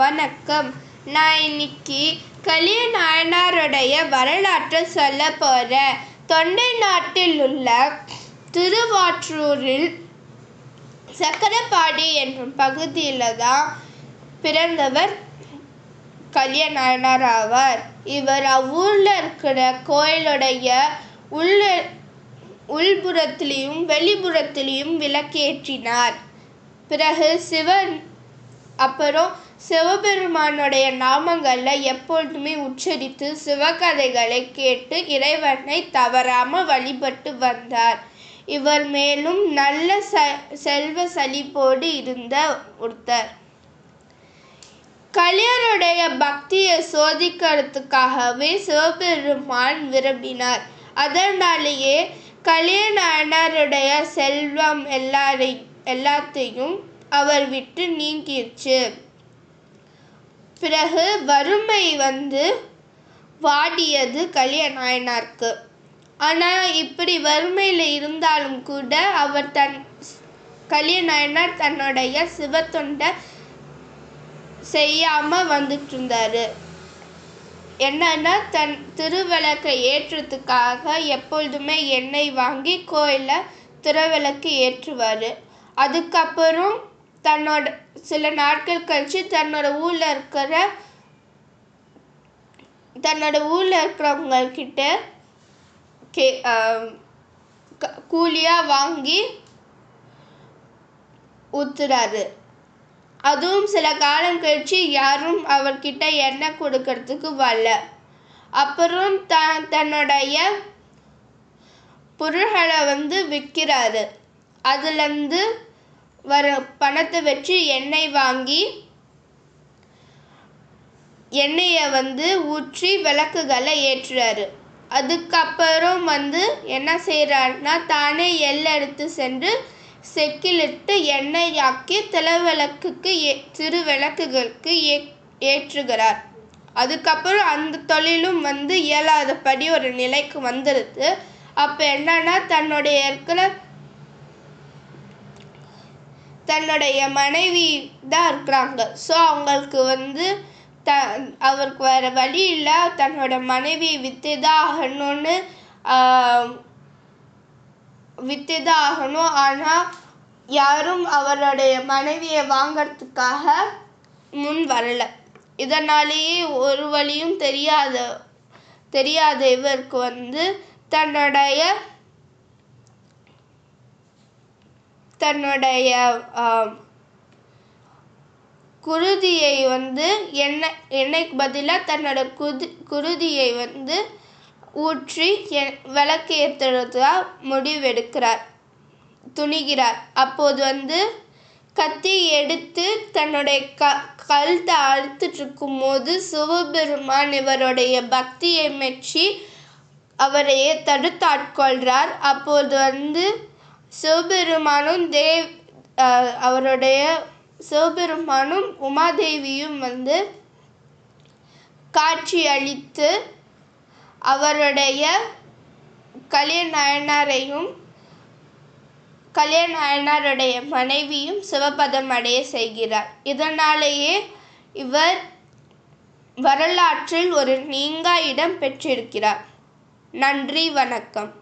வணக்கம். நான் இன்னைக்கு கலிய நாயனாருடைய வரலாற்றை சொல்ல போகிறேன் தொண்டை நாட்டில் உள்ள திருவாற்றூரில் சக்கரப்பாடி என்னும் பகுதியில் தான் பிறந்தவர் கலிய நாயனார் ஆவார். இவர் அவ்வூரில் இருக்கிற கோயிலுடைய உள்ள உள்புறத்திலையும் வெளிப்புறத்திலையும் விளக்கேற்றினார். பிறகு சிவன் அப்புறம் சிவபெருமானுடைய நாமங்களை எப்பொழுதுமே உச்சரித்து சிவகதைகளை கேட்டு இறைவனை தவறாம வழிபட்டு வந்தார். இவர் மேலும் நல்ல ச செல்வ செழிப்போடு இருந்த ஒருத்தர். கலியருடைய பக்தியை சோதிக்கிறதுக்காகவே சிவபெருமான் விரும்பினார். அதனாலேயே கலியணாயனாருடைய செல்வம் எல்லாரை எல்லாத்தையும் அவர் விட்டு நீங்கிருச்சு. பிறகு வறுமை வந்து வாடியது கலிய நாயனாருக்கு ஆனால் இப்படி வறுமையில் இருந்தாலும் கூட அவர் தன் கலிய நாயனார் தன்னுடைய சிவத்தொண்டை செய்யாமல் வந்துட்டு இருந்தாரு என்னன்னா தன் திருவிளக்கை ஏற்றுறதுக்காக எப்பொழுதுமே எண்ணெய் வாங்கி கோயிலில் திருவிளக்கு ஏற்றுவார். அதுக்கப்புறம் தன்னோட சில நாட்கள் கழிச்சு தன்னோட ஊரில் இருக்கிற தன்னோட ஊரில் இருக்கிறவங்கக்கிட்ட கே கூலியாக வாங்கி ஊத்துறாரு. அதுவும் சில காலம் கழிச்சு யாரும் அவர்கிட்ட எண்ணெய் கொடுக்கறதுக்கு வரல. அப்புறம் த தன்னுடைய பொருள்களை வந்து விற்கிறாரு. அதுலேருந்து வர பணத்தை வச்சு எண்ணெய் வாங்கி எண்ணெயை வந்து ஊற்றி விளக்குகளை ஏற்றுறாரு. அதுக்கப்புறம் வந்து என்ன செய்கிறாருன்னா தானே எள் எடுத்து சென்று செக்கிலிட்டு எண்ணெய் ஆக்கி திலவிளக்குக்கு ஏ சிறு விளக்குகளுக்கு ஏ ஏற்றுகிறார். அதுக்கப்புறம் அந்த தொழிலும் வந்து இயலாதபடி ஒரு நிலைக்கு வந்துடுது அப்போ என்னன்னா தன்னுடைய இருக்கிற தன்னுடைய மனைவி தான் இருக்கிறாங்க. ஸோ அவங்களுக்கு வந்து த அவருக்கு வேறு வழி இல்லை. தன்னோட மனைவியை விற்று தான் ஆகணும்னு விற்று தான் ஆகணும். ஆனால் யாரும் அவருடைய மனைவியை வாங்கிறதுக்காக முன் வரலை. இதனாலேயே ஒரு வழியும் தெரியாத தெரியாத இவருக்கு வந்து தன்னுடைய தன்னுடைய குருதியை வந்து எண்ணெய் எண்ணெய்க்கு பதிலாக தன்னோட குதி குருதியை வந்து ஊற்றி விளக்கு ஏற்றுறதா முடிவெடுக்கிறார் துணிகிறார். அப்போது வந்து கத்தி எடுத்து தன்னுடைய க கழுத்தை அறுத்துட்ருக்கும் போது சிவபெருமான் இவருடைய பக்தியை மெச்சி அவரையே தடுத்தாட்கொள்கிறார் அப்போது வந்து சிவபெருமானும் தேவ் அவருடைய சிவபெருமானும் உமாதேவியும் வந்து காட்சி அளித்து அவருடைய கலிய நாயனாரையும் நாயனாருடைய மனைவியும் சிவபதம் அடைய செய்கிறார். இதனாலேயே இவர் வரலாற்றில் ஒரு நீங்கா இடம் பெற்றிருக்கிறார். நன்றி வணக்கம்.